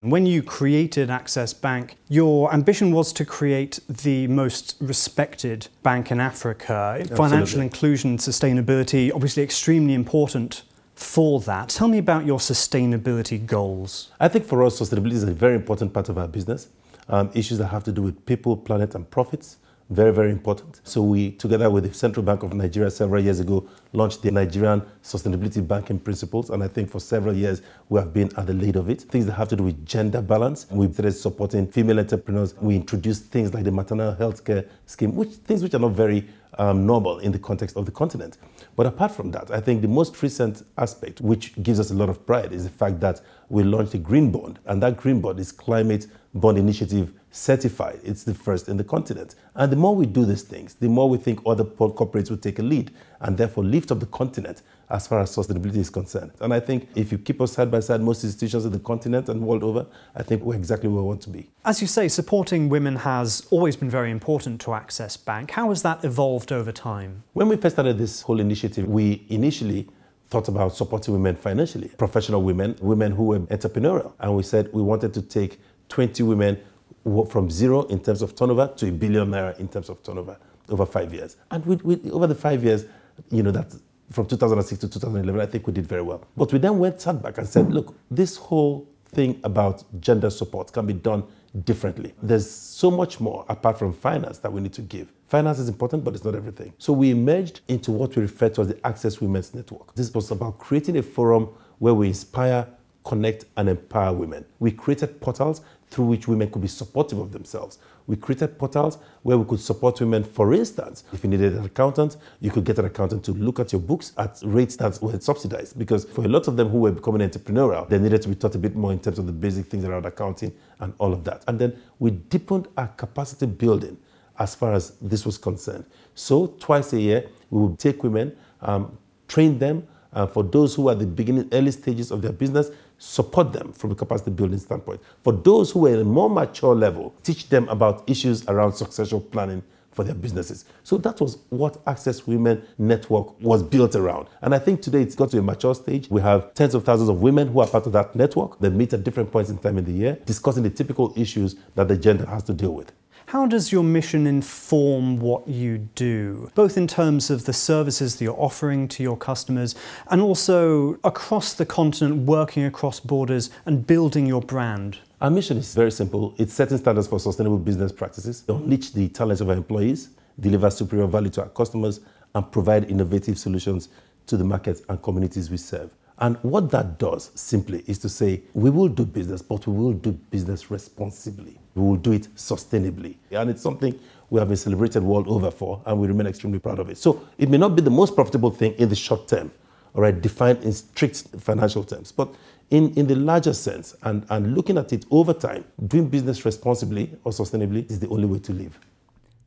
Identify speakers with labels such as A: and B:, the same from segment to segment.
A: When you created Access Bank, your ambition was to create the most respected bank in Africa.
B: Absolutely.
A: Financial inclusion and sustainability, obviously extremely important for that. Tell me about your sustainability goals.
B: I think for us, sustainability is a very important part of our business. Um, issues that have to do with people, planet, and profits very, very important. So we, together with the Central Bank of Nigeria several years ago, launched the Nigerian Sustainability Banking Principles. And I think for several years, we have been at the lead of it. Things that have to do with gender balance. We started supporting female entrepreneurs. We introduced things like the maternal health care scheme, which things which are not very um, normal in the context of the continent. But apart from that, I think the most recent aspect, which gives us a lot of pride, is the fact that we launched a green bond, and that green bond is climate bond initiative certified. It's the first in the continent. And the more we do these things, the more we think other corporates will take a lead and therefore lift up the continent as far as sustainability is concerned. And I think if you keep us side by side, most institutions in the continent and world over, I think we're exactly where we want to be.
A: As you say, supporting women has always been very important to Access Bank. How has that evolved over time?
B: When we first started this whole initiative, we initially thought about supporting women financially, professional women, women who were entrepreneurial. And we said we wanted to take 20 women from zero in terms of turnover to a billion naira in terms of turnover over five years. And we, we, over the five years, you know, that from 2006 to 2011, I think we did very well. But we then went sat back and said, look, this whole thing about gender support can be done differently. There's so much more apart from finance that we need to give. Finance is important, but it's not everything. So we emerged into what we refer to as the Access Women's Network. This was about creating a forum where we inspire, connect, and empower women. We created portals through which women could be supportive of themselves. We created portals where we could support women. For instance, if you needed an accountant, you could get an accountant to look at your books at rates that were subsidized. Because for a lot of them who were becoming entrepreneurial, they needed to be taught a bit more in terms of the basic things around accounting and all of that. And then we deepened our capacity building as far as this was concerned. So twice a year, we would take women, um, train them. Uh, for those who are at the beginning, early stages of their business, support them from a capacity building standpoint. For those who are at a more mature level, teach them about issues around succession planning for their businesses. So that was what Access Women Network was built around. And I think today it's got to a mature stage. We have tens of thousands of women who are part of that network. They meet at different points in time in the year, discussing the typical issues that the gender has to deal with.
A: How does your mission inform what you do, both in terms of the services that you're offering to your customers and also across the continent, working across borders and building your brand?
B: Our mission is very simple it's setting standards for sustainable business practices, unleash the talents of our employees, deliver superior value to our customers, and provide innovative solutions to the markets and communities we serve. And what that does simply is to say we will do business, but we will do business responsibly. We will do it sustainably. And it's something we have been celebrated world over for, and we remain extremely proud of it. So it may not be the most profitable thing in the short term, all right, defined in strict financial terms, but in, in the larger sense and, and looking at it over time, doing business responsibly or sustainably is the only way to live.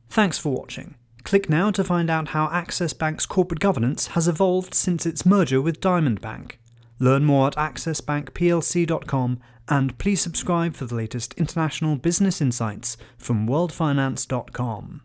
A: Thanks for watching. Click now to find out how Access Bank's corporate governance has evolved since its merger with Diamond Bank. Learn more at accessbankplc.com and please subscribe for the latest international business insights from worldfinance.com.